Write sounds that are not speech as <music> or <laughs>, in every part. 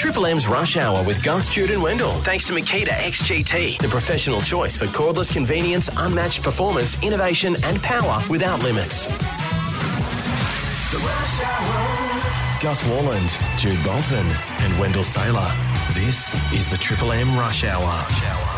Triple M's Rush Hour with Gus, Jude and Wendell. Thanks to Makita XGT, the professional choice for cordless convenience, unmatched performance, innovation and power without limits. The Rush Hour. Gus Worland, Jude Bolton and Wendell Sailor. This is the Triple M Rush Hour.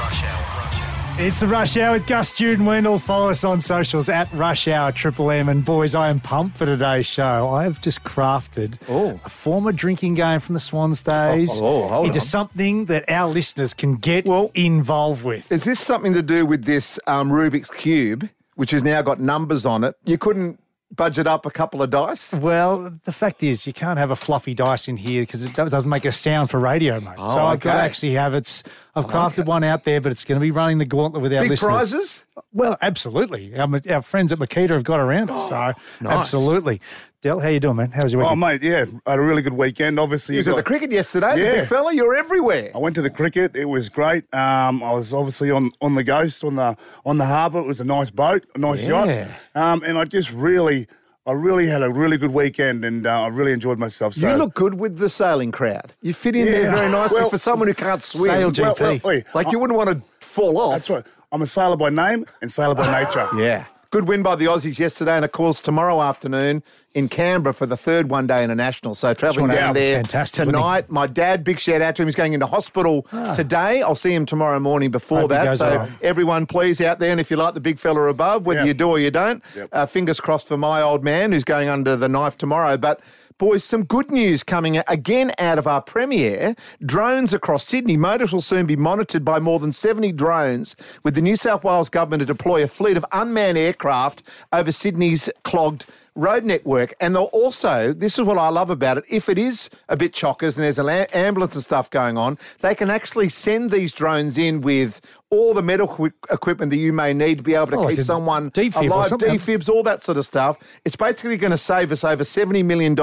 It's the Rush Hour with Gus, Jude and Wendell. Follow us on socials at Rush Hour Triple M. And boys, I am pumped for today's show. I have just crafted Oh. a former drinking game from the Swans days Oh, oh, into on. something that our listeners can get Well- involved with. Is this something to do with this um, Rubik's Cube, which has now got numbers on it? You couldn't budget up a couple of dice? Well, the fact is, you can't have a fluffy dice in here because it doesn't make a sound for radio, mate. Oh, so Oh, I've got to actually have it's. I've crafted one out there, but it's going to be running the gauntlet with our Big listeners. prizes? Well, absolutely. Our, our friends at Makita have got around us, <gasps> so absolutely. Del, how you doing, man? How's your weekend? Oh, weekend? mate, yeah, I had a really good weekend. Obviously, You you was at the cricket yesterday, the Yeah. big fella. You're everywhere. I went to the cricket. It was great. Um, I was obviously on, on the Ghost on the on the harbour. It was a nice boat, a nice Yeah. yacht, um, and I just really, I really had a really good weekend, and uh, I really enjoyed myself. So you look good with the sailing crowd. You fit in there very nicely Well- for someone who can't swim. Sail well, GP. well, oi, like you wouldn't want to fall off. that's right. I'm a sailor by name and sailor by <laughs> nature. Yeah. Good win by the Aussies yesterday, and of course tomorrow afternoon in Canberra for the third one day international. So travelling down Adams, there fantastic, tonight. My dad, big shout out to him. He's going into hospital today. I'll see him tomorrow morning before that. So right. everyone, please out there, and if you like the big fella above, whether Yep. you do or you don't, Yep. uh, fingers crossed for my old man who's going under the knife tomorrow. But Boys, some good news coming again out of our premiere. Drones across Sydney. Motors will soon be monitored by more than 70 drones, with the New South Wales government to deploy a fleet of unmanned aircraft over Sydney's clogged road network. And they'll also, this is what I love about it, if it is a bit chockers and there's an ambulance and stuff going on, they can actually send these drones in with all the medical equipment that you may need to be able to Oh, keep a someone defib alive, defibs, all that sort of stuff. It's basically going to save us over $70 million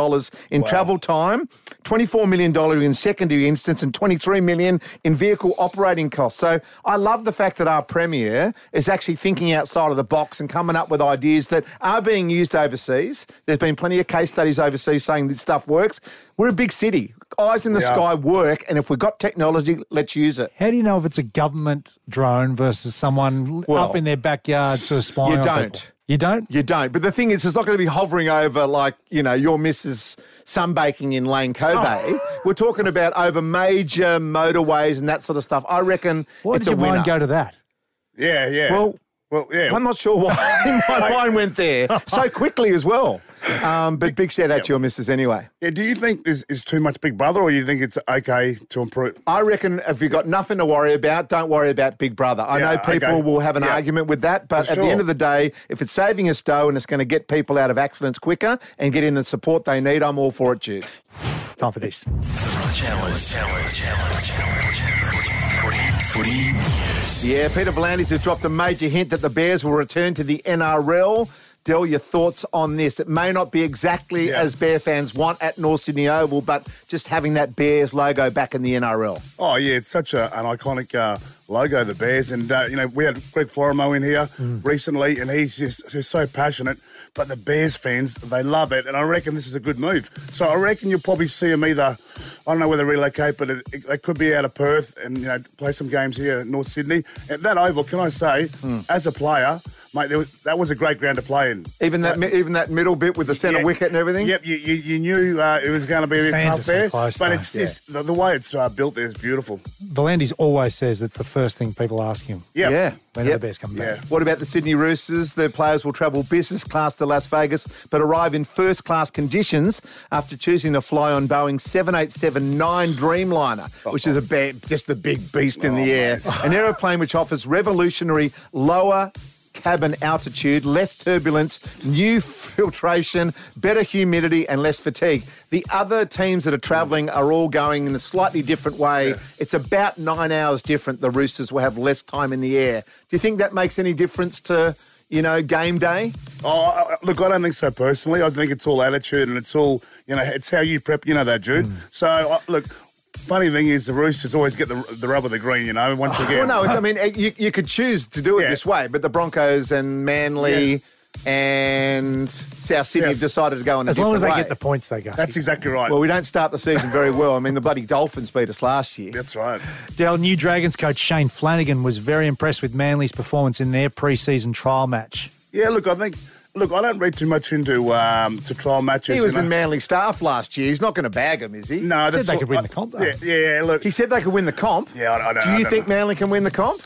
in travel time, $24 million in secondary instance, and 23 million in vehicle operating costs. So I love the fact that our Premier is actually thinking outside of the box and coming up with ideas that are being used overseas. There's been plenty of case studies overseas saying this stuff works. We're a big city. Eyes in the Yeah. sky work, and if we've got technology, let's use it. How do you know if it's a government drone versus someone Well, up in their backyard sort of spying you don't. people? You don't? You don't. But the thing is, it's not going to be hovering over like, you know, your missus sunbaking in Lane Cove. Oh. <laughs> We're talking about over major motorways and that sort of stuff. I reckon Why it's did a your winner. mind go to that? Yeah, yeah. Well, well, yeah. I'm not sure why <laughs> my mind went there so quickly as well. Um, but big shout out to your missus anyway. yeah. Do you think this is too much Big Brother, or do you think it's okay to improve? I reckon if you've got nothing to worry about, don't worry about Big Brother. I Yeah, know people okay. will have an Yeah. argument with that, but For at the end of the day, if it's saving us dough and it's going to get people out of accidents quicker and get getting the support they need, I'm all for it, Jude. Time for this. Footy news. Yeah, Peter V'landys has dropped a major hint that the Bears will return to the NRL. Dell, your thoughts on this? It may not be exactly Yeah. as Bear fans want at North Sydney Oval, but just having that Bears logo back in the NRL. Oh yeah, it's such a, an iconic uh, logo, the Bears, and uh, you know we had Greg Florimo in here recently, and he's just he's so passionate. But the Bears fans, they love it, and I reckon this is a good move. So I reckon you'll probably see them either. I don't know whether relocate, but it, it, they could be out of Perth and you know play some games here at North Sydney. At that oval, can I say, as a player, mate, there was, that was a great ground to play in. Even that, mi- even that middle bit with the centre Yeah. wicket and everything. Yep, you, you, you knew uh, it was going to be a bit Fans tough so there, close, but though. it's just the, the way it's uh, built there is beautiful. V'landys always says that's the first thing people ask him. Yep. Yeah. When Yep. are the Bears come back? Yeah. What about the Sydney Roosters? The players will travel business class to Las Vegas, but arrive in first class conditions after choosing to fly on Boeing 787-9 Dreamliner, which is a ba- just a big beast in the air. An aeroplane which offers revolutionary lower cabin altitude, less turbulence, new filtration, better humidity, and less fatigue. The other teams that are travelling are all going in a slightly different way. It's about nine hours different. The Roosters will have less time in the air. Do you think that makes any difference to, you know, game day? Oh, uh, look, I don't think so personally. I think it's all attitude and it's all, you know, it's how you prep, you know that, Jude. So, uh, look, funny thing is the Roosters always get the, the rub of the green, you know, once again. Well, no, I mean, <laughs> you, you could choose to do it Yeah. this way, but the Broncos and Manly, and South Sydney Yes. decided to go in a As long as they different get the points they go. That's exactly right. Well, we don't start the season very well. I mean, the bloody Dolphins beat us last year. That's right. Dell, new Dragons coach Shane Flanagan was very impressed with Manly's performance in their pre-season trial match. Yeah, look, I think. Look, I don't read too much into um, to trial matches. He was you know. in Manly staff last year. He's not going to bag him, is he? No, he Said that's they all- could win I- the comp, though. Yeah, yeah. Look, He said they could win the comp. Yeah, I- I don't- Do I you don't think know. Manly can win the comp?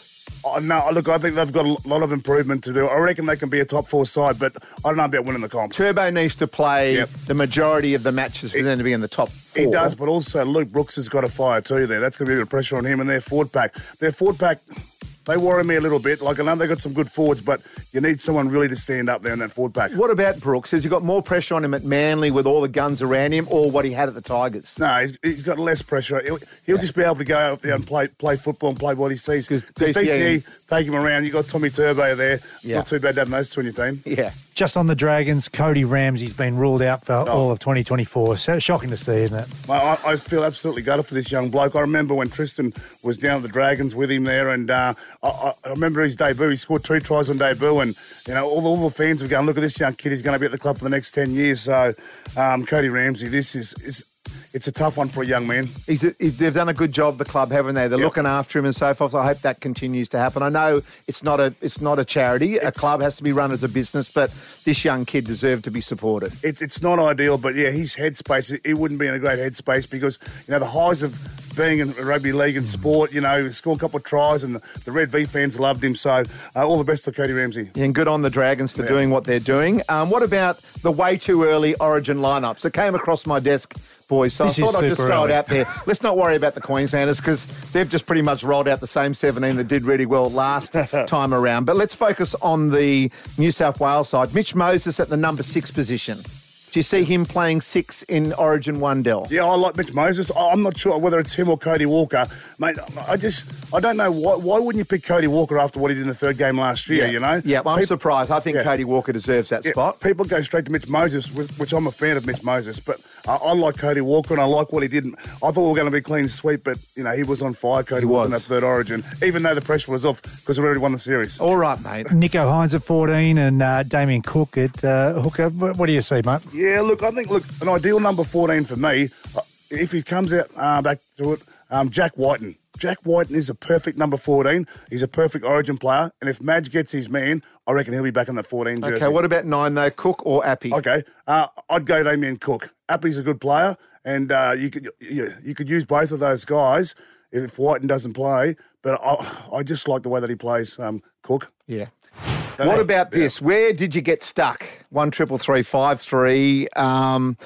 Oh, no, look, I think they've got a lot of improvement to do. I reckon they can be a top four side, but I don't know about winning the comp. Turbo needs to play Yep. the majority of the matches for them to be in the top four. He does, but also Luke Brooks has got a fire too there. That's going to be a bit of pressure on him and their forward pack. Their forward pack, they worry me a little bit. Like, I know they've got some good forwards, but you need someone really to stand up there in that forward pack. What about Brooks? Has he got more pressure on him at Manly with all the guns around him, or what he had at the Tigers? No, he's, he's got less pressure. He'll, he'll just be able to go out there and play play football and play what he sees. Because DCE DCE, take him around. you got Tommy Turbo there. It's Yeah. not too bad having those two your team. Yeah. Just on the Dragons, Cody Ramsey's been ruled out for all of 2024. So shocking to see, isn't it? I, I- feel absolutely gutted for this young bloke. I remember when Tristan was down at the Dragons with him there, and uh, I, I- remember his debut. He scored two tries on debut, and you know all the, all the fans were going, "Look at this young kid. He's going to be at the club for the next ten years." So, um, Cody Ramsey, this is is it's a tough one for a young man. He's a, he's, they've done a good job, the club, haven't they? They're Yep. looking after him and so forth. I hope that continues to happen. I know it's not a it's not a charity. a club has to be run as a business, but this young kid deserved to be supported. It's it's not ideal, but yeah, his headspace. He wouldn't be in a great headspace because you know the highs of being in rugby league and sport. You know, scored a couple of tries, and the, the Red V fans loved him. So, uh, all the best to Cody Ramsey. And good on the Dragons for doing what they're doing. Um, what about the way too early Origin lineups? It came across my desk, boys. So This I thought I'd just super throw it out there. <laughs> Let's not worry about the Queenslanders because they've just pretty much rolled out the same 17 that did really well last <laughs> time around. But let's focus on the New South Wales side. Mitch Moses at the number six position. Do you see him playing six in Origin One, Dell? Yeah, I like Mitch Moses. I- I'm not sure whether it's him or Cody Walker, mate. I just I don't know why. Why wouldn't you pick Cody Walker after what he did in the third game last year? You know. Yeah, well, I'm Peop- surprised. I think Yeah. Cody Walker deserves that Yeah, spot. People go straight to Mitch Moses, which which I'm a fan of Mitch Moses, but I, I like Cody Walker and I like what he did. I thought we were going to be clean sweep, but you know he was on fire. Cody He Walker in that third Origin, even though the pressure was off because we already won the series. All right, mate. Nicho Hynes at 14 and uh, Damien Cook at uh, hooker. What, what do you see, mate? Yeah, look, I think look an ideal number 14 for me. uh, If he comes out uh, back to it, um, Jack Wighton. Jack Wighton is a perfect number 14. He's a perfect Origin player, and if Madge gets his man, I reckon he'll be back in the 14 jersey. Okay, what about nine, though? Cook or Appy? Okay, uh, I'd go Damien Cook. Appy's a good player, and uh, you could you, you could use both of those guys if Wighton doesn't play. But I, I just like the way that he plays. Um, Cook. Yeah. What about this? Where did you get stuck? One triple three five three. Um,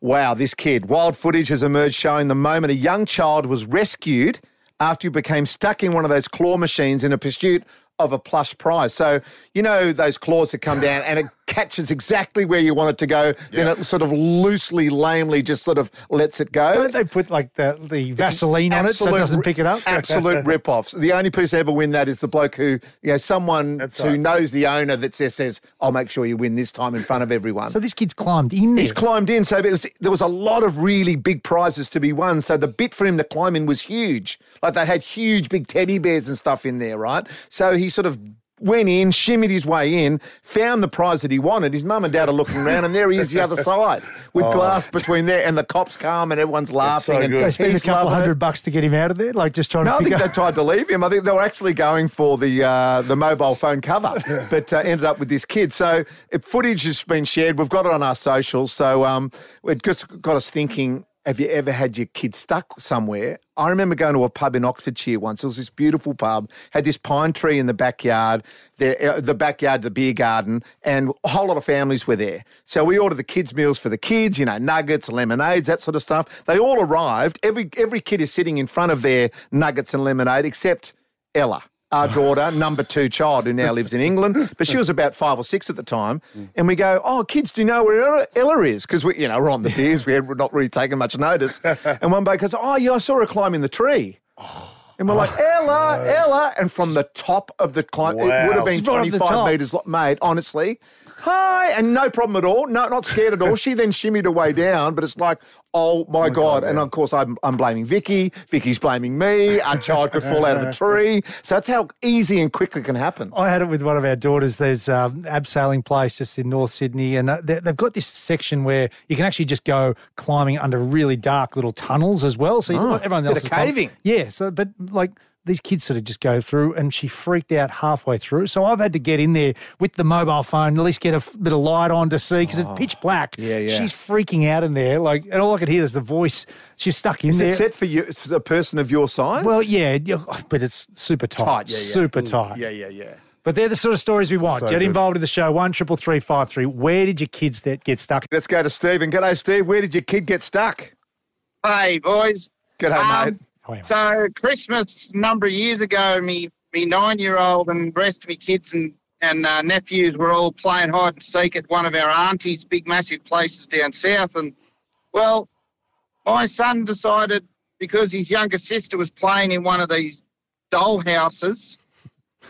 wow, this kid. Wild footage has emerged showing the moment a young child was rescued after he became stuck in one of those claw machines in a pursuit of a plush prize. So you know those claws that come down and it catches exactly where you want it to go. Then it sort of loosely, lamely, just sort of lets it go. Don't they put like the, the Vaseline on it so it doesn't pick it up? Absolute <laughs> rip-offs. The only person to ever win that is the bloke who, you know, someone That's who right. knows the owner that says, says, I'll make sure you win this time in front of everyone. So this kid's climbed in there. He's climbed in, so it was, there was a lot of really big prizes to be won. So the bit for him to climb in was huge. Like they had huge big teddy bears and stuff in there, right? So he sort of went in, shimmied his way in, found the prize that he wanted. His mum and dad are looking around, and there he is the other side with glass between there, and the cops come and everyone's laughing. so and good. they spent a couple loving it. hundred bucks to get him out of there, like just trying No, to I think up. they tried to leave him. I think they were actually going for the uh, the mobile phone cover, <laughs> but uh, ended up with this kid. So if footage has been shared. We've got it on our socials. So um, it just got us thinking. Have you ever had your kid stuck somewhere? I remember going to a pub in Oxfordshire once. It was this beautiful pub, had this pine tree in the backyard, the, uh, the backyard, the beer garden, and a whole lot of families were there. So we ordered the kids' meals for the kids, you know, nuggets, lemonades, that sort of stuff. They all arrived. Every every kid is sitting in front of their nuggets and lemonade, except Ella, our <laughs> daughter, number two child who now lives in England, but she was about five or six at the time. Mm. And we go, "Oh, kids, do you know where Ella- is?" Because we, you know, we're on the beers, we had not really taken much notice. <laughs> And one bloke goes, "Oh, yeah, I saw her climbing the tree." Oh. And we're like, oh, Ella, Ella. And from the top of the climb, it would have been She's right up the 25 top. metres, lo- mate, honestly. Hi. And no problem at all. No, not scared at all. She then shimmied her way down, but it's like, Oh my, God. And of course, I'm, I'm blaming Vicky. Vicky's blaming me. Our child could fall out of a <laughs> tree. So that's how easy and quickly it can happen. I had it with one of our daughters. There's um, abseiling place just in North Sydney, and uh, they- they've got this section where you can actually just go climbing under really dark little tunnels as well. So you, Oh, everyone else is caving. Yeah. So, but like. These kids sort of just go through, and she freaked out halfway through. So I've had to get in there with the mobile phone, at least get a f- bit of light on to see because it's pitch black. Oh. Yeah, yeah. She's freaking out in there, like, and all I could hear is the voice. She's stuck in Is there. it set for you, for a person of your size? Well, yeah, yeah, but it's super tight, Tight, yeah, yeah. super tight. yeah, yeah, yeah. But they're the sort of stories we want. So Get good. involved in the show. One triple three five three. Where did your kids that get stuck? Let's go to Stephen. G'day, Steve. Where did your kid get stuck? Hey, boys. G'day, Um, mate. So Christmas number of years ago, me me nine year old and the rest of me kids and and uh, nephews were all playing hide and seek at one of our aunties' big massive places down south. And well, my son decided because his younger sister was playing in one of these doll houses.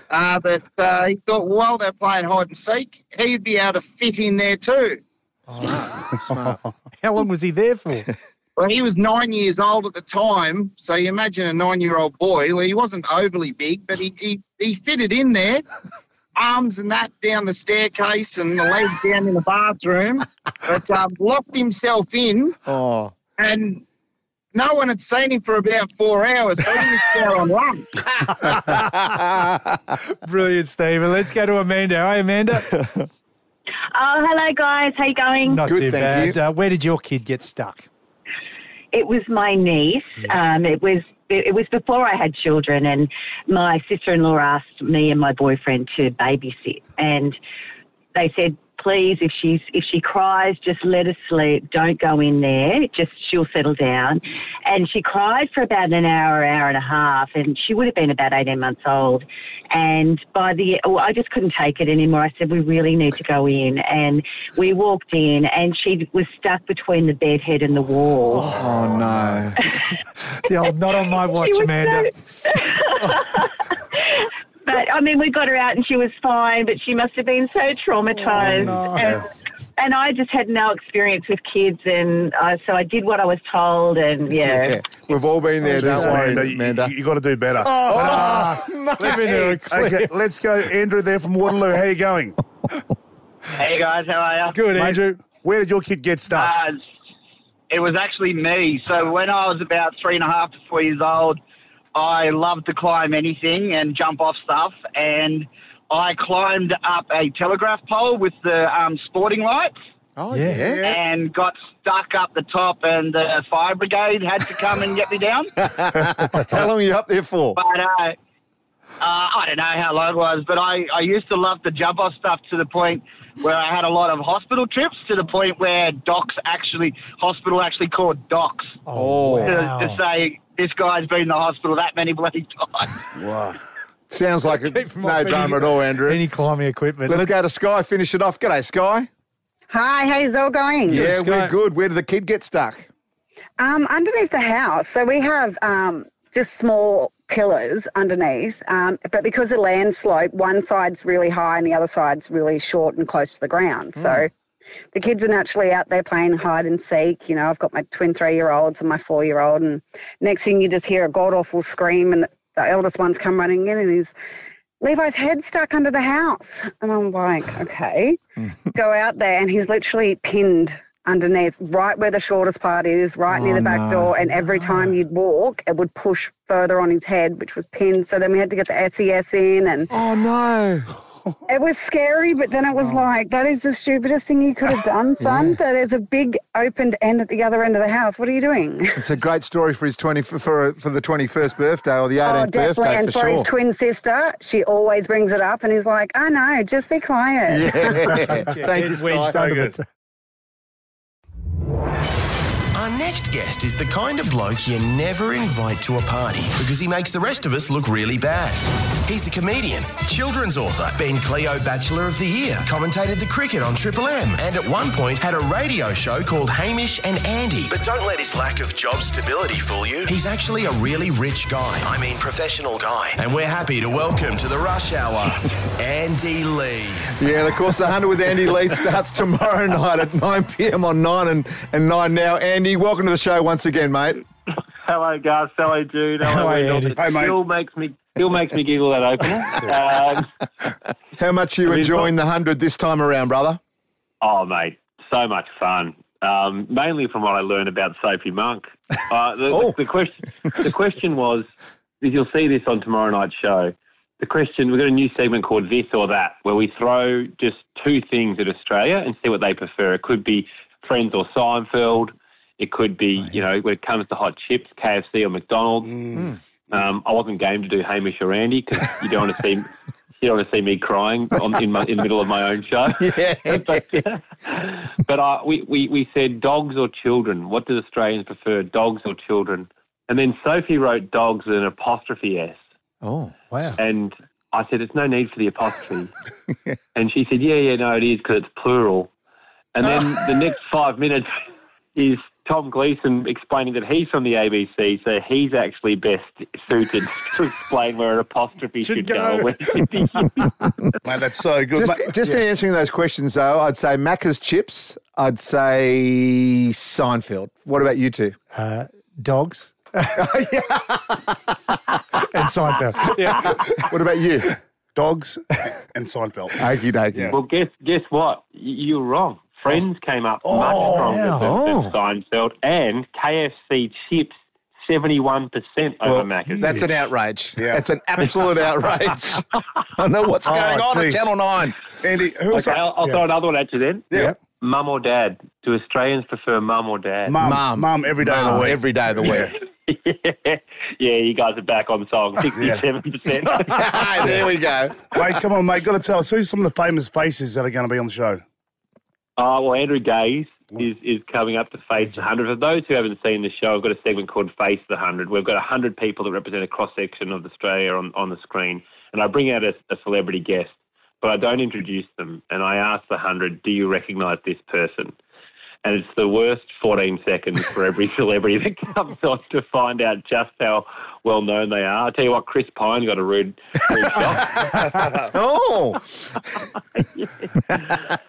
Uh, that uh, he thought, well, they're playing hide and seek. He'd be able to fit in there too. <laughs> How long was he there for? <laughs> Well, he was nine years old at the time, so you imagine a nine-year-old boy. Well, he wasn't overly big, but he he, he fitted in there, <laughs> arms and that down the staircase and the legs down in the bathroom, but um, locked himself in, Oh, and no one had seen him for about four hours. So he was there on lunch. <laughs> Brilliant, Stephen. Let's go to Amanda. Hey, Amanda. <laughs> Oh, hello guys. How you going? Not Good, too thank bad. you. Uh, where did your kid get stuck? It was my niece. Um, it was it, it was before I had children, and my sister-in-law asked me and my boyfriend to babysit, and they said, please, if she's if she cries, just let her sleep. Don't go in there. Just she'll settle down. And she cried for about an hour, hour and a half, and she would have been about eighteen months old. And by the, oh, I just couldn't take it anymore. I said, we really need to go in. And we walked in, and she was stuck between the bed head and the wall. oh no. <laughs> The old, not on my watch, She was Amanda. <laughs> But I mean, we got her out and she was fine, but she must have been so traumatized. Oh, no. and, and I just had no experience with kids, and uh, so I did what I was told, and yeah. Yeah, we've all been there, Don't don't worry, we, no, you, Amanda? you, got to do better. Oh, Let me know. okay, let's go, Andrew. There from Waterloo. How are you going? Hey guys, how are you? Good, Mate, Andrew. Where did your kid get stuck? Uh, it was actually me. So when I was about three and a half to four years old, I love to climb anything and jump off stuff, and I climbed up a telegraph pole with the um, sporting lights oh Yeah. yeah. and got stuck up the top, and the fire brigade had to come and get me down. <laughs> How long are you up there for? But uh, uh, I don't know how long it was, but I, I used to love to jump off stuff to the point where I had a lot of hospital trips to the point where docs actually, hospital actually called docs Oh, to, Wow. to say this guy's been in the hospital that many bloody times. Wow. sounds like <laughs> a, no drama any- at all, Andrew. Any climbing equipment. Let's Let- go to Sky. Finish it off. G'day, Sky. Hi, how's it all going? Yeah, Sky. we're good. Where did the kid get stuck? Um, underneath the house, so we have um, just small pillars underneath, um, but because of land slope, one side's really high and the other side's really short and close to the ground. So the kids are naturally out there playing hide and seek. You know, I've got my twin three-year-olds and my four-year-old, and next thing you just hear a god awful scream, and the, the eldest one's come running in, and he's Levi's head stuck under the house. And I'm like, okay. <laughs> Go out there, and he's literally pinned underneath, right where the shortest part is, right near Oh, the back no. door. And every time you'd walk, it would push further on his head, which was pinned. So then we had to get the SES in, and Oh no. <laughs> it was scary. But then it was oh. like, that is the stupidest thing you could have done, <laughs> son. That is a big opened end at the other end of the house. What are you doing? <laughs> It's a great story for his twenty for for, for the twenty first birthday or the Oh, eighteenth definitely. birthday And for for sure. his twin sister, she always brings it up, and he's like, oh, "I know, just be quiet." yeah. Thank you, Head wedged Sky. under good. Next guest is the kind of bloke you never invite to a party because he makes the rest of us look really bad. He's a comedian, children's author, Ben Cleo Bachelor of the Year, commentated the cricket on Triple M, and at one point had a radio show called Hamish and Andy. But don't let his lack of job stability fool you. He's actually a really rich guy. I mean, professional guy. And we're happy to welcome to the rush hour, <laughs> Andy Lee. Yeah, and of course, the 100 with Andy Lee starts tomorrow <laughs> night at 9 p.m. on 9 and, and 9 now. Andy, welcome welcome to the show once again, mate. <laughs> Hello, Gus. Hello, Jude. Hello, How are you, Randolph. Andy? It Hey, mate. Still makes me still makes me giggle that opener. <laughs> um, How much are you I mean, enjoying the 100 this time around, brother? oh, mate, so much fun. Um, mainly from what I learned about Sophie Monk. Uh, the, <laughs> Oh. the, the question the question was, is you'll see this on tomorrow night's show. The question we've got a new segment called This or That, where we throw just two things at Australia and see what they prefer. It could be Friends or Seinfeld. It could be, you know, when it comes to hot chips, KFC or McDonald's. Um, I wasn't game to do Hamish or Andy because you don't want to see you don't want to see me crying on, in, my, in the middle of my own show. <laughs> Yeah. <laughs> but but uh, we, we, we said dogs or children. What do Australians prefer, dogs or children? And then Sophie wrote dogs with an apostrophe S. Oh, Wow. And I said, it's no need for the apostrophe. <laughs> and she said, yeah, yeah, no, it is because it's plural. And then the next five minutes is Tom Gleeson explaining that he's from the ABC, so he's actually best suited <laughs> to explain where an apostrophe Should should, go. go. Where it should be used. Mate, that's so good. just, Mate, just in answering those questions, though, I'd say Macca's chips. I'd say Seinfeld. What about you two? Uh, dogs. <laughs> and Seinfeld. Yeah. What about you? dogs and Seinfeld. Okie dokie. well, guess guess what? You're wrong. Friends came up oh, much stronger wow. than, Oh. than Seinfeld, and KFC chips seventy-one percent over Macca's. That's an outrage. Yeah. That's an absolute <laughs> outrage. I know what's Oh, going on geez. at Channel 9. Andy, who's Okay, I'll, I'll yeah. throw another one at you then. Yeah. Mum or dad? Do Australians prefer mum or dad? Mum, Mum. mum, every day of the Mum, week. Every day of the week. <laughs> yeah, you guys are back on song. Sixty-seven percent. <laughs> there we go. mate, come on, mate. Got to tell us who's some of the famous faces that are going to be on the show. Uh, well, Andrew Gaze is, is coming up to face the 100. For those who haven't seen the show, I've got a segment called Face the 100. We've got 100 people that represent a cross section of Australia on, on the screen. And I bring out a, a celebrity guest, but I don't introduce them. And I ask the 100, do you recognise this person? And it's the worst 14 seconds for every <laughs> celebrity that comes on to find out just how well known they are. I tell you what, Chris Pine got a rude, rude shock. <laughs> <laughs> Oh,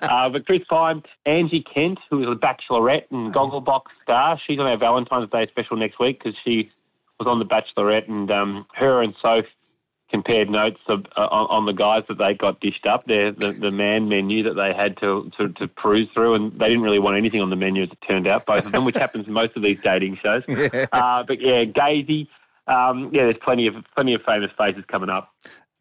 Uh, but Chris Pine, Angie Kent, who is a bachelorette and Gogglebox star, she's on our Valentine's Day special next week because she was on the Bachelorette, and um, her and Soph compared notes of, uh, on, on the guys that they got dished up there, the, the man menu that they had to, to to peruse through, and they didn't really want anything on the menu as it turned out, both of them, which happens in most of these dating shows. <laughs> Uh, but yeah, Gazy. Um, yeah, there's plenty of plenty of famous faces coming up.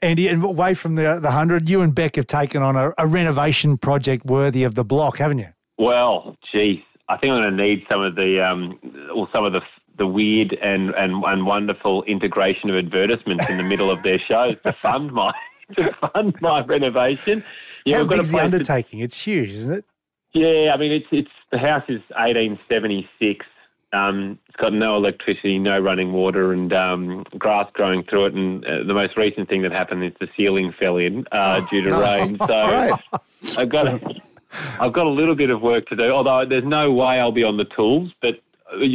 Andy, and away from the the hundred, you and Beck have taken on a, a renovation project worthy of the block, haven't you? Well, geez, I think I'm going to need some of the, um, or some of the the weird and, and, and wonderful integration of advertisements in the middle of their shows to fund my <laughs> to fund my renovation. Yeah, How we've got a big's the place to- undertaking? It's huge, isn't it? yeah, I mean it's it's the house is 1876. Um, it's got no electricity, no running water, and um, grass growing through it. And uh, the most recent thing that happened is the ceiling fell in uh, due to rain. So. <laughs> I've got a, I've got a little bit of work to do. Although there's no way I'll be on the tools, but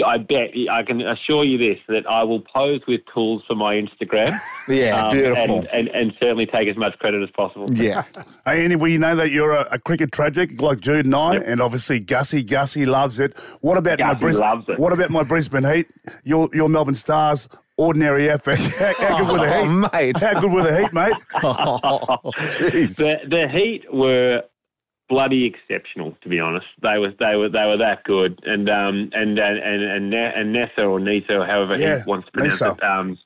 I bet I can assure you this that I will pose with tools for my Instagram. <laughs> Yeah, um, beautiful. And, and, and certainly take as much credit as possible. Yeah. <laughs> Hey, Andy, we know that you're a, a cricket tragic like Jude and I, and obviously Gussie. Gussie loves it. What about my Gussie Brisbane? loves it. What about my Brisbane Heat? Your your Melbourne Stars. Ordinary effort. How, <laughs> how good were the Heat, Oh, mate. How good were the Heat, mate? Oh, jeez. The the Heat were bloody exceptional, to be honest. They was they were they were that good, and um and and and and, Ne- and Nessa or Nisa however Yeah, he wants to pronounce Nisa. it. Um,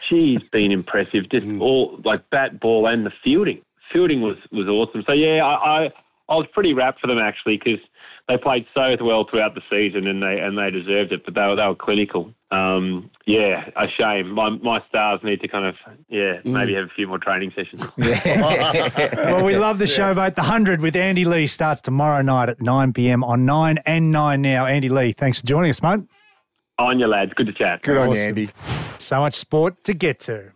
she's <laughs> been impressive. Just all like bat ball and the fielding. Fielding was was awesome. So yeah, I I, I was pretty wrapped for them actually because. They played so well throughout the season, and they and they deserved it. But they were they were clinical. Um, yeah, a shame. My my stars need to kind of yeah maybe have a few more training sessions. <laughs> <laughs> Well, we love the show, mate. The 100 with Andy Lee starts tomorrow night at 9 p.m. on 9 and 9 now. Andy Lee, thanks for joining us, mate. On your lads, good to chat. Good on you, Andy. So much sport to get to.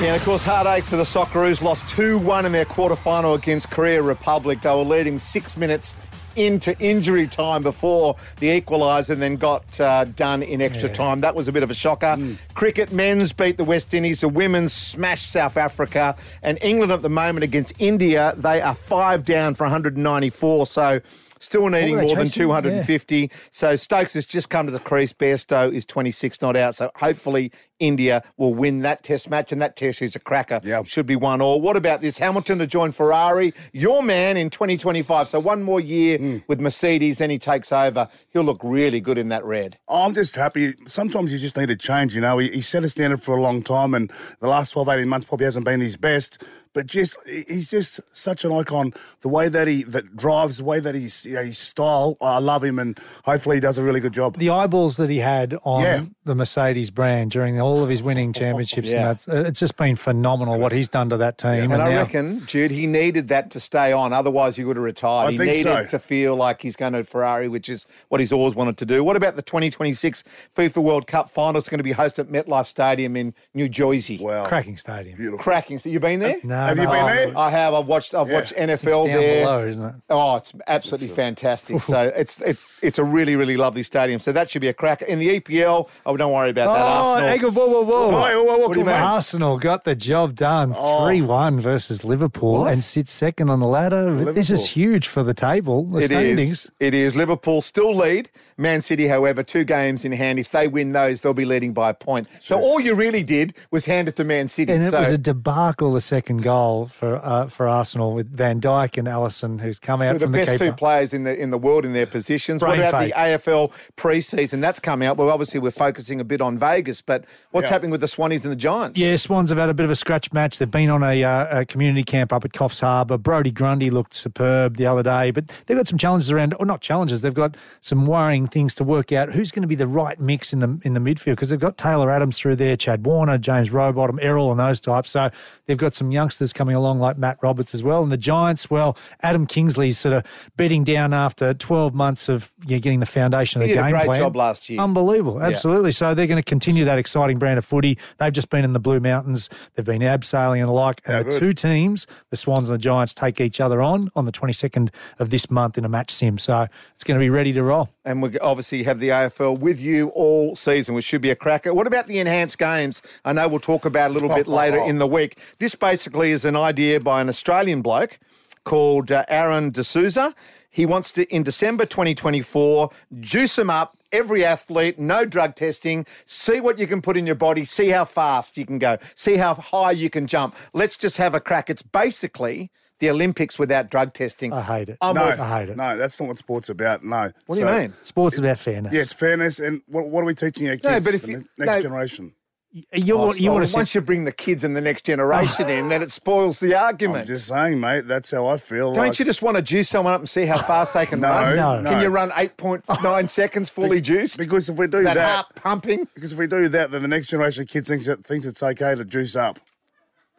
Yeah, and of course, heartache for the Socceroos lost 2 1 in their quarter final against Korea Republic. They were leading six minutes into injury time before the equaliser and then got uh, done in extra time. That was a bit of a shocker. Cricket men's beat the West Indies. The women's smashed South Africa. And England at the moment against India, they are five down for 194. So still needing What were they more than chasing? 250. So Stokes has just come to the crease. Bairstow is 26 not out. So hopefully India will win that test match. And that test is a cracker. Yeah. Should be one all. What about this? Hamilton to join Ferrari. Your man in 2025. So one more year Hmm. with Mercedes, then he takes over. He'll look really good in that red. I'm just happy. Sometimes you just need a change, you know. He, he set a standard for a long time, and the last 12, 18 months probably hasn't been his best. But just he's just such an icon. The way that he that drives, the way that he's you know, his style, I love him, and hopefully he does a really good job. the eyeballs that he had on Yeah. the Mercedes brand during all of his winning <laughs> championships, Yeah. and that's, it's just been phenomenal what he's done to that team. And I now- reckon, Jude, he needed that to stay on. Otherwise, he would have retired. I he think needed so. to feel like he's going to Ferrari, which is what he's always wanted to do. What about the 2026 FIFA World Cup final? It's going to be hosted at MetLife Stadium in New Jersey. Wow, cracking stadium. beautiful. Cracking. You been there? No, Have you been I- there? I have. I've watched. I've Yeah. watched Six NFL down there. below, isn't it? Oh, it's absolutely fantastic. <laughs> So it's it's it's a really really lovely stadium. So that should be a cracker in the EPL. Oh, don't worry about that. Oh, Arsenal. hang on, whoa, whoa, whoa. Whoa, whoa, whoa, What do you mean? Arsenal got the job done Oh. 3 1 versus Liverpool and sits second on the ladder. This is huge for the table, the It standings. is. It is. Liverpool still lead. Man City, however, two games in hand. If they win those, they'll be leading by a point. So all you really did was hand it to Man City. And it so was a debacle, the second goal for uh, for Arsenal with Van Dijk and Alisson, who's come out Who are the from the best keeper. two players in the in the world in their positions. Brain what about fake. the AFL preseason? That's come out. Well, obviously we're focusing a bit on Vegas, but what's Yeah. happening with the Swannies and the Giants? Yeah, Swans have had a bit of a scratch match. They've been on a, uh, a community camp up at Coffs Harbour. Brodie Grundy looked superb the other day, but they've got some challenges around, or not challenges. They've got some worrying things to work out. Who's going to be the right mix in the in the midfield? Because they've got Taylor Adams through there, Chad Warner, James Rowbottom, Errol, and those types. So they've got some youngsters coming along like Matt Roberts as well. And the Giants, well, Adam Kingsley's sort of bedding down after 12 months of you know, getting the foundation of He the did a game great plan. job last year. Unbelievable, absolutely. So they're going to continue that exciting brand of footy. They've just been in the Blue Mountains. They've been abseiling and the like. And How the good. two teams, the Swans and the Giants, take each other on on the 22nd of this month in a match sim. So it's going to be ready to roll. And we obviously have the AFL with you all season, which should be a cracker. What about the enhanced games? I know we'll talk about a little bit <laughs> later in the week. This basically is an idea by an Australian bloke called uh, Aron D'Souza. He wants to, in December 2024, juice them up. Every athlete, no drug testing. See what you can put in your body. See how fast you can go. See how high you can jump. Let's just have a crack. It's basically the Olympics without drug testing. I hate it. I'm No, all- I hate it. no, that's not what sport's about. No. what do you mean? Sports about fairness. Yeah, it's fairness, and what, what are we teaching our kids? No, but if the you- next no. generation. You, Oh, want, you want to once you bring the kids and the next generation in, then it spoils the argument. I'm argument. just saying, mate. That's how I feel. Don't like, you just want to juice someone up and see how fast they can <laughs> No, run? No. Can no. you run 8.9 <laughs> seconds fully juiced? Because if we do that, that, heart pumping. because if we do that, then the next generation of kids thinks it, thinks it's okay to juice up. <laughs>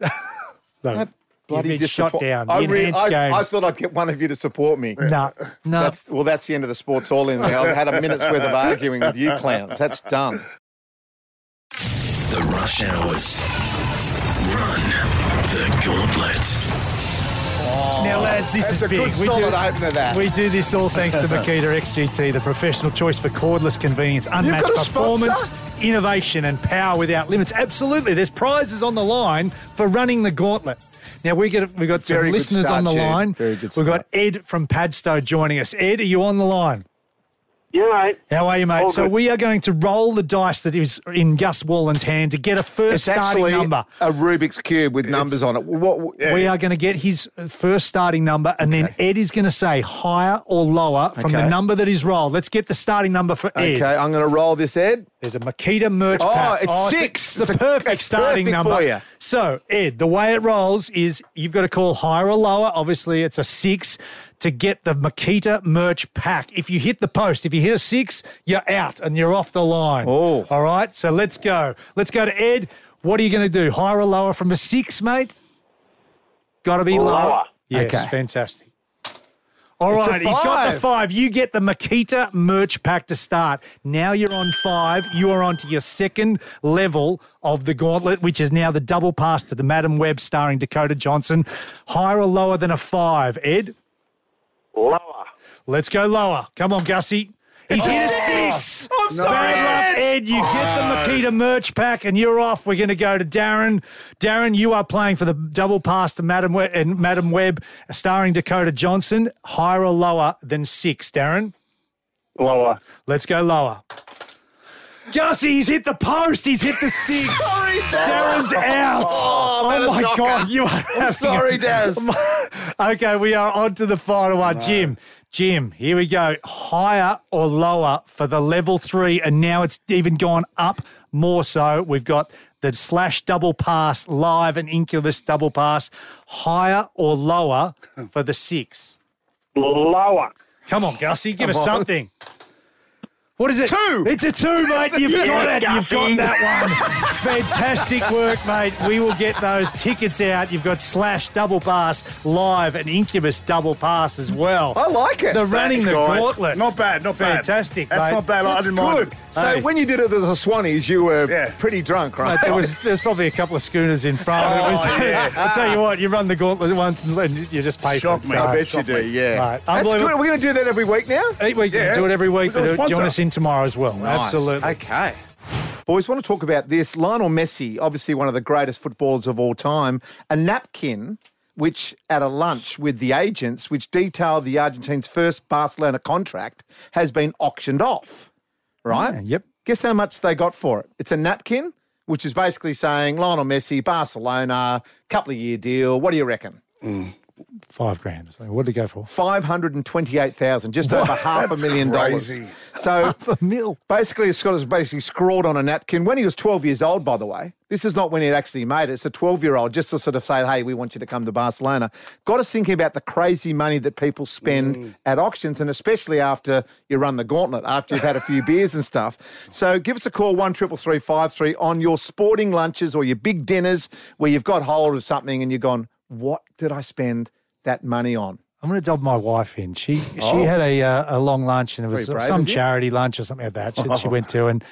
no, Bloody You've been shot down. I, The really- enhanced I, I thought I'd get one of you to support me. no, no. That's, well, that's the end of the sports all in there. I've had a minute's worth of arguing with you clowns. That's done. The Rush Hours. Run the Gauntlet. Now, oh, lads, this That's is a big. good solid opener, that. We do this all thanks to <laughs> Makita XGT, the professional choice for cordless convenience, unmatched performance, sponsor? innovation, and power without limits. Absolutely, there's prizes on the line for running the gauntlet. Now we get we got some Very listeners start, on the Jude. line. Very good We've got. Ed from Padstow joining us. Ed, are you on the line? Yeah, mate. How are you, mate? All so good. we are going to roll the dice that is in Gus Worland's hand to get a first It's starting number. a Rubik's Cube with numbers on it. What, what- We are going to get his first starting number, and then Ed is going to say higher or lower from the number that is rolled. Let's get the starting number for Ed. Okay, I'm going to roll this, Ed. There's a Makita merch Oh, pack. it's oh, a- six. the It's a- perfect it's starting perfect number for you. So, Ed, the way it rolls is you've got to call higher or lower. Obviously, it's a six to get the Makita merch pack. If you hit the post, if you hit a six, you're out and you're off the line. Oh. All right, so let's go. Let's go to Ed. What are you going to do? Higher or lower from a six, mate? Got to be lower. Lower. Yes, Okay. fantastic. All It's a right, he's got the five. five. You get the Makita merch pack to start. Now you're on five. You are on to your second level of the gauntlet, which is now the double pass to the Madame Web starring Dakota Johnson. Higher or lower than a five, Ed? Lower. Let's go lower. Come on, Gussie. He's oh, hit a six. Oh, I'm sorry, Bad luck, Ed. Ed. You get the oh, Makita merch pack, and you're off. We're going to go to Darren. Darren, you are playing for the double pass to Madame Web, and Madame Web, starring Dakota Johnson. Higher or lower than six, Darren? Lower. Let's go lower. Gussie, he's hit the post. He's hit the <laughs> six. Sorry, Darren's out. Oh, that is my. God, you are I'm sorry, a- Daz. <laughs> okay, we are on to the final one. Jim, Jim, here we go. Higher or lower for the level three, and now it's even gone up more so. We've got the slash double pass live and incubus double pass. Higher or lower <laughs> for the six? Lower. Come on, Gussie, give Come us on. something. What is it? Two. It's a two, mate. You've two. got it. You've got that one. Fantastic work, mate. We will get those tickets out. You've got Slash Double Pass live and Incubus Double Pass as well. I like it. The running the Right. gauntlet. Not bad, not bad. Fantastic, That's mate. not bad. I didn't mind good. it. So Hey. when you did it with the Swannies, you were Yeah. pretty drunk, right? Mate, there was there's probably a couple of schooners in front. it was, Oh, yeah. <laughs> I tell you what, you run the gauntlet once and you just pay Shock for it. me. So- I bet you do, me. yeah. Right. That's Unbelievable. good. Are we going to do that every week now? Hey, we Yeah. do it every week, We've got a but join us in tomorrow as well. Nice. Absolutely. Okay. Boys, want to talk about this. Lionel Messi, obviously one of the greatest footballers of all time, a napkin which at a lunch with the agents, which detailed the Argentine's first Barcelona contract, has been auctioned off. Right? Yeah, yep. Guess how much they got for it? It's a napkin, which is basically saying Lionel Messi, Barcelona, couple of year deal. What do you reckon? Mm. Five grand. So what did he go for? Five hundred and twenty-eight thousand, just over half a That's million dollars. crazy. So A mil. Basically, Scott is basically scrawled on a napkin when he was 12 years old, by the way. This is not when he'd actually made it. It's a 12 year old just to sort of say, hey, we want you to come to Barcelona. Got us thinking about the crazy money that people spend mm. at auctions, and especially after you run the gauntlet, after you've had a few beers and stuff. So give us a call, 1 333 on your sporting lunches or your big dinners where you've got hold of something and you've gone, what did I spend that money on? I'm going to dob my wife in. She she Oh. had a uh, a long lunch and it was brave some charity lunch or something like that. She, she went to and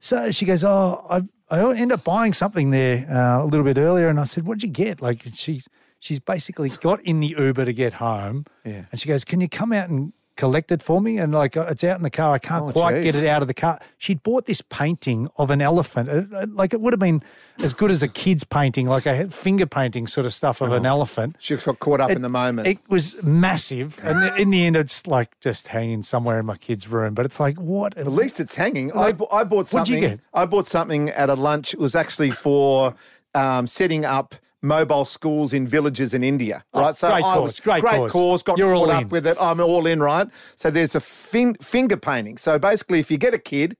so she goes, oh, I I end up buying something there uh, a little bit earlier, and I said, what'd you get? Like she she's basically got in the Uber to get home, Yeah. and she goes, can you come out and collect it for me? And like it's out in the car, I can't Oh, quite get it out of the car. She'd bought this painting of an elephant, like it would have been as good as a kid's painting, like a finger painting sort of stuff of an elephant. She got caught up in the moment. It was massive, and in the end, it's like just hanging somewhere in my kid's room. But it's like, what? At least it's hanging. I, Like, bu- I bought what'd you something. get? I bought something at a lunch. It was actually for um, setting up mobile schools in villages in India. Oh, Right. so great I cause, was great cause. Got You're caught all up in. with it. I'm all in. Right. So there's a fin- finger painting. So basically, if you get a kid,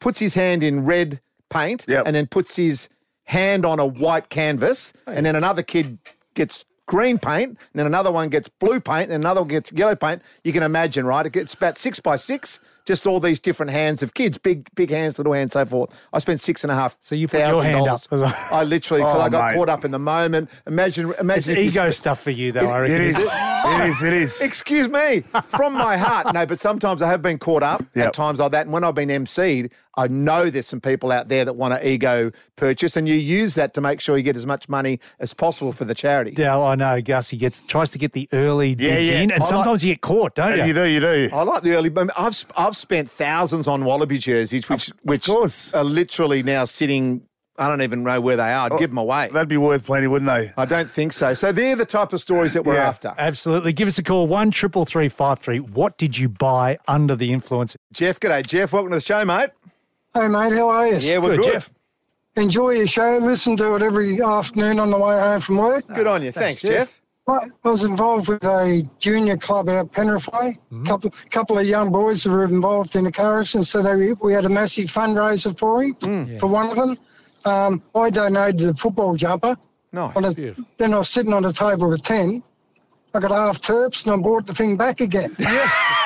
puts his hand in red paint, Yep. and then puts his hand on a white canvas, and then another kid gets green paint, and then another one gets blue paint, and another one gets yellow paint. You can imagine, right? It gets about six by six, just all these different hands of kids, big big hands, little hands, so forth. I spent six and a half. So you put your hand dollars. up. I literally, because <laughs> Oh, I got mate. caught up in the moment. Imagine, imagine It's ego stuff for you, though. I reckon. It is. <laughs> It is. It is. Excuse me, from my heart. No, but sometimes I have been caught up Yep. at times like that. And when I've been MC'd, I know there's some people out there that want to ego purchase, and you use that to make sure you get as much money as possible for the charity. Dale, I know Gus. He gets tries to get the early Yeah, bids yeah. in, I and like- sometimes you get caught, don't you? You do. You do. I like the early. I've I've spent thousands on Wallaby jerseys, which which course. are literally now sitting. I don't even know where they are. I'd oh, give them away. That'd be worth plenty, wouldn't they? I don't think so. So they're the type of stories that we're Yeah. after. Absolutely. Give us a call one triple three five three. What did you buy under the influence? Jeff, g'day, Jeff. Welcome to the show, mate. Hey mate, how are you? Yeah, we're Good, good. Jeff. Enjoy your show. Listen to it every afternoon on the way home from work. Good on you. Thanks, Jeff. Jeff. I was involved with a junior club out Penrith Way. Couple couple of young boys that were involved in the car and so they, we had a massive fundraiser for him. For one of them, um, I donated a football jumper. Nice. On a, then I was sitting on a table with ten. I got half terps and I bought the thing back again. <laughs>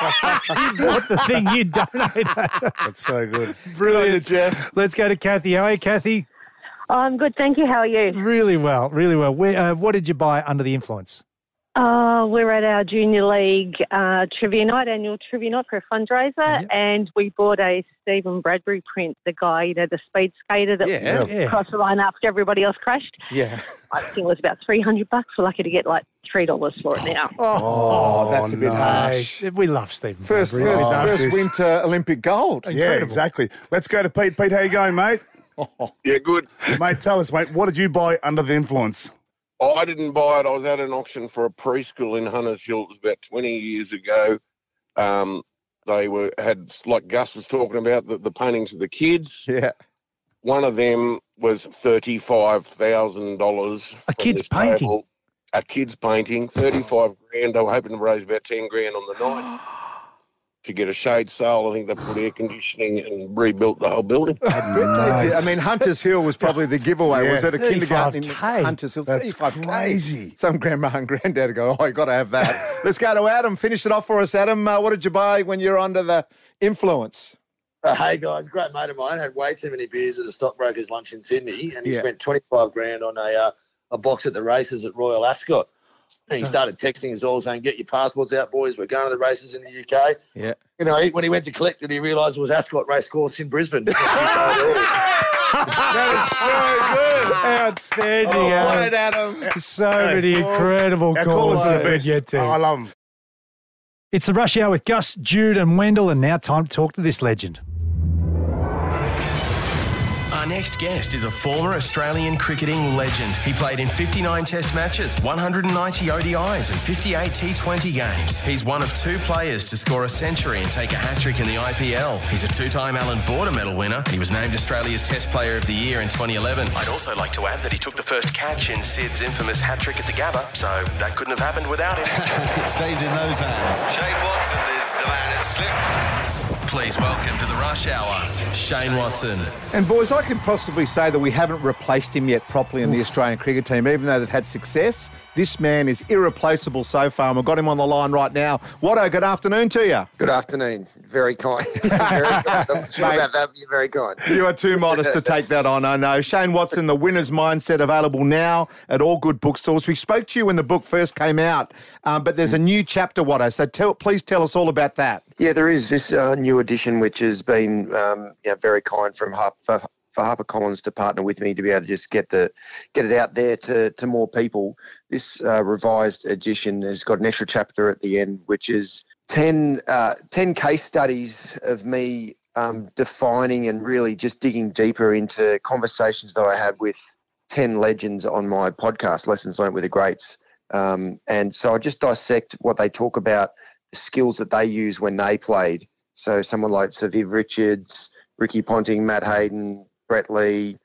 You bought the thing you donated? That's so good. Brilliant, Jeff. Let's go to Kathy. How are you, Kathy? I'm good, thank you. How are you? Really well, really well. Where, uh, what did you buy under the influence? Uh, we're at our junior league uh, trivia night, annual trivia night for a fundraiser, Yep. and we bought a Stephen Bradbury print, the guy, you know, the speed skater that Yeah. Yeah. crossed the line after everybody else crashed. Yeah. I think it was about 300 bucks. We're lucky to get like three dollars for it now. Oh, that's a bit no. harsh. We love Stephen. First, Fabry. first, Oh, first winter Olympic gold. Yeah, exactly. Let's go to Pete. Pete, how you going, mate? <laughs> Yeah, good. mate, tell us, mate, what did you buy under the influence? I didn't buy it. I was at an auction for a preschool in Hunters Hill. It was about 20 years ago. Um, they were had, like Gus was talking about, the, the paintings of the kids. Yeah. One of them was $35,000. A kid's painting? A kid's painting, 35 grand. They were hoping to raise about 10 grand on the night <gasps> to get a shade sale. I think they put air conditioning and rebuilt the whole building. <laughs> I mean, Hunters Hill was probably the giveaway. Yeah. Was it a kindergarten in Hunters Hill? That's 35K. crazy. Some grandma and granddad go, oh, you got to have that. <laughs> Let's go to Adam. Finish it off for us, Adam. Uh, what did you buy when you're under the influence? Uh, hey guys, great mate of mine had way too many beers at a stockbroker's lunch in Sydney, and he Yeah. spent twenty five grand on a uh, a box at the races at Royal Ascot. And he started texting us all saying, "Get your passports out, boys. We're going to the races in the UK." Yeah. You know, he, when he went to collect it, he realised it was Ascot Racecourse in Brisbane. <laughs> that is Outstanding, is so good. Adam. Oh, right, Adam. So many incredible Our calls callers are the to best. to. Oh, I love them. It's the rush hour with Gus, Jude, and Wendell, and now time to talk to this legend. Our next guest is a former Australian cricketing legend. He played in 59 Test matches, 190 ODIs, and 58 T20 games. He's one of two players to score a century and take a hat trick in the IPL. He's a two time Allan Border Medal winner, he was named Australia's Test Player of the Year in 2011. I'd also like to add that he took the first catch in Sid's infamous hat trick at the Gabba, so that couldn't have happened without him. <laughs> it stays in those hands. Shane Watson is the man at slip. Please welcome to the Rush Hour, Shane Watson. And boys, I can possibly say that we haven't replaced him yet properly in the Australian cricket team, even though they've had success. This man is irreplaceable so far, and we've got him on the line right now. Watto, good afternoon to you. Good afternoon. Very kind. <laughs> very kind. I'm sure Mate. about that, you're very kind. You are too modest to <laughs> take that on, I know. Shane Watson, The Winner's Mindset, available now at all good bookstores. We spoke to you when the book first came out, um, but there's a new chapter, Watto, so tell, please tell us all about that. Yeah, there is this uh, new edition which has been um, yeah, very kind from Harp, for, HarperCollins to partner with me to be able to just get the get it out there to, to more people. This uh, revised edition has got an extra chapter at the end, which is 10, uh, 10 case studies of me um, defining and really just digging deeper into conversations that I had with 10 legends on my podcast, Lessons Learned with the Greats. Um, and so I just dissect what they talk about, the skills that they use when they played. So someone like Sir Viv Richards, Ricky Ponting, Matt Hayden, Brett Lee,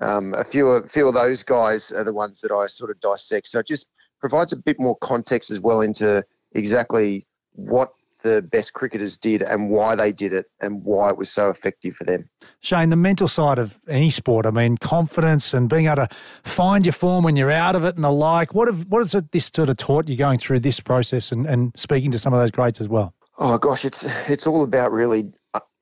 um, a few a few of those guys are the ones that I sort of dissect. So it just provides a bit more context as well into exactly what the best cricketers did and why they did it and why it was so effective for them. Shane, the mental side of any sport, I mean, confidence and being able to find your form when you're out of it and the like. What have what has it, this sort of taught you going through this process and, and speaking to some of those greats as well? Oh gosh, it's it's all about really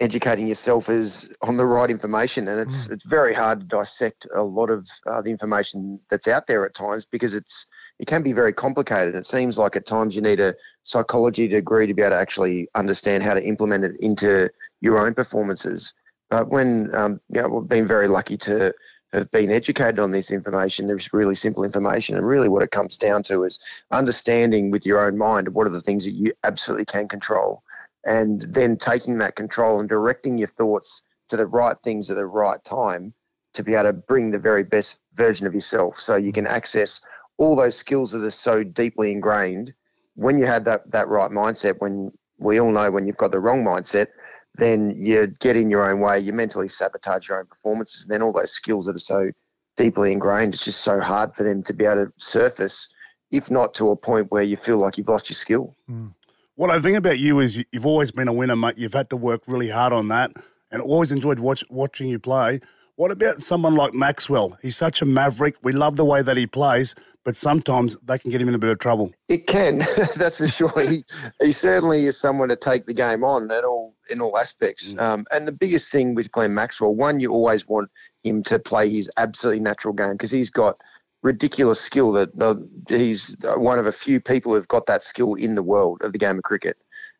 educating yourself is on the right information, and it's it's very hard to dissect a lot of uh, the information that's out there at times because it's it can be very complicated. It seems like at times you need a psychology degree to be able to actually understand how to implement it into your own performances. But when um, you know, we've been very lucky to have been educated on this information. There's really simple information, and really what it comes down to is understanding with your own mind what are the things that you absolutely can control, and then taking that control and directing your thoughts to the right things at the right time to be able to bring the very best version of yourself. So you can access all those skills that are so deeply ingrained when you have that that right mindset. When we all know when you've got the wrong mindset, then you get in your own way, you mentally sabotage your own performances, and then all those skills that are so deeply ingrained, it's just so hard for them to be able to surface, if not to a point where you feel like you've lost your skill. Hmm. What I think about you is you- you've always been a winner, mate. You've had to work really hard on that and always enjoyed watch, watching you play. What about someone like Maxwell? He's such a maverick. We love the way that he plays, but sometimes they can get him in a bit of trouble. It can, <laughs> that's for sure. He, he certainly is someone to take the game on at all in all aspects. Um, and the biggest thing with Glenn Maxwell, one, you always want him to play his absolutely natural game because he's got ridiculous skill. That uh, he's one of a few people who've got that skill in the world of the game of cricket.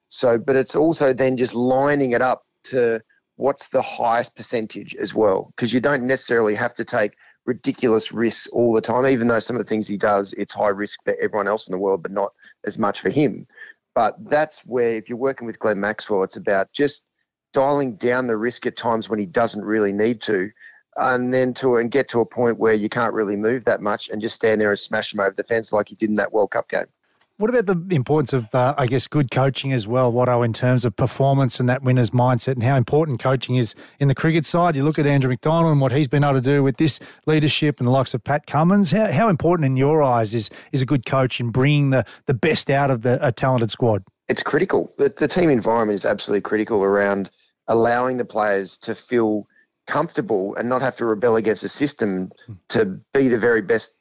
So, but it's also then just lining it up to what's the highest percentage as well, because you don't necessarily have to take ridiculous risks all the time. Even though some of the things he does, it's high risk for everyone else in the world, but not as much for him. But that's where, if you're working with Glenn Maxwell, it's about just dialing down the risk at times when he doesn't really need to, and then to and get to a point where you can't really move that much and just stand there and smash him over the fence like he did in that World Cup game. What about the importance of, uh, I guess, good coaching as well, Watto, in terms of performance and that winner's mindset and how important coaching is in the cricket side? You look at Andrew McDonald and what he's been able to do with this leadership and the likes of Pat Cummins. How, how important in your eyes is, is a good coach in bringing the, the best out of the, a talented squad? It's critical. The, the team environment is absolutely critical around allowing the players to feel comfortable and not have to rebel against the system to be the very best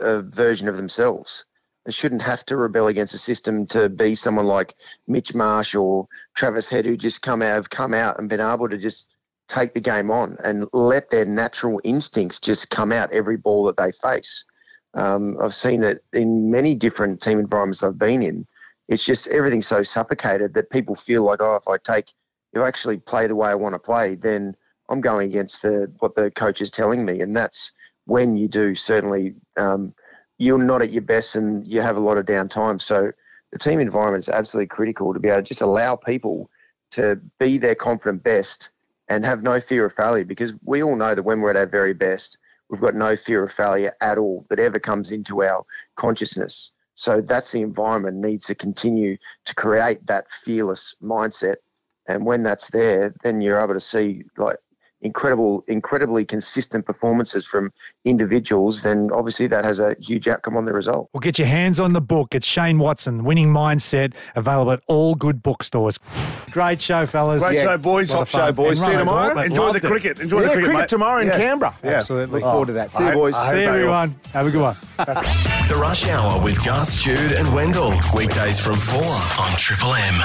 uh, version of themselves. They shouldn't have to rebel against the system to be someone like Mitch Marsh or Travis Head, who just come out have come out and been able to just take the game on and let their natural instincts just come out every ball that they face. Um, I've seen it in many different team environments I've been in. It's just everything's so suffocated that people feel like, oh, if I take, if I actually play the way I want to play, then I'm going against the what the coach is telling me, and that's when you do certainly um, you're not at your best and you have a lot of downtime. So the team environment is absolutely critical to be able to just allow people to be their confident best and have no fear of failure because we all know that when we're at our very best, we've got no fear of failure at all that ever comes into our consciousness. So that's the environment needs to continue to create that fearless mindset. And when that's there, then you're able to see like incredible, incredibly consistent performances from individuals, then obviously that has a huge outcome on the result. Well, get your hands on the book. It's Shane Watson, Winning Mindset, available at all good bookstores. Great show, fellas. Great show, boys. Top show, boys. And See you Rowan tomorrow. Gordon, Enjoy loved the it. cricket. Enjoy the cricket, cricket mate. tomorrow in Yeah. Canberra. Yeah. Absolutely. Look forward to that. See you, boys. See you, everyone. Have a good one. The Rush Hour with Gus, Jude, and Wendell. Weekdays from 4 on Triple M.